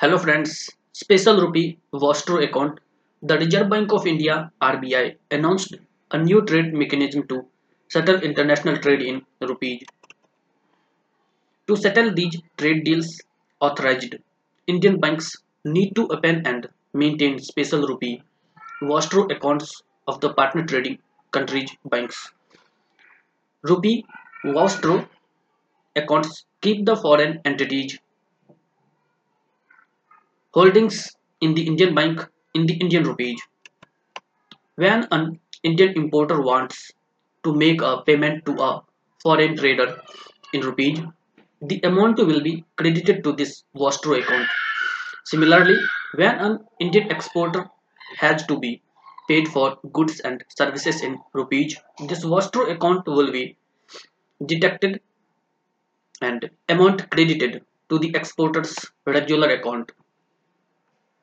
Hello friends, Special Rupee Vostro account. The Reserve Bank of India RBI announced a new trade mechanism to settle international trade in rupees. To settle these trade deals authorized, Indian banks need to open and maintain special rupee Vostro accounts of the partner trading countries' banks. Rupee Vostro accounts keep the foreign entities holdings in the Indian bank in the Indian rupees. When an Indian importer wants to make a payment to a foreign trader in rupees, the amount will be credited to this Vostro account. Similarly, when an Indian exporter has to be paid for goods and services in rupees, this Vostro account will be deducted and amount credited to the exporter's regular account.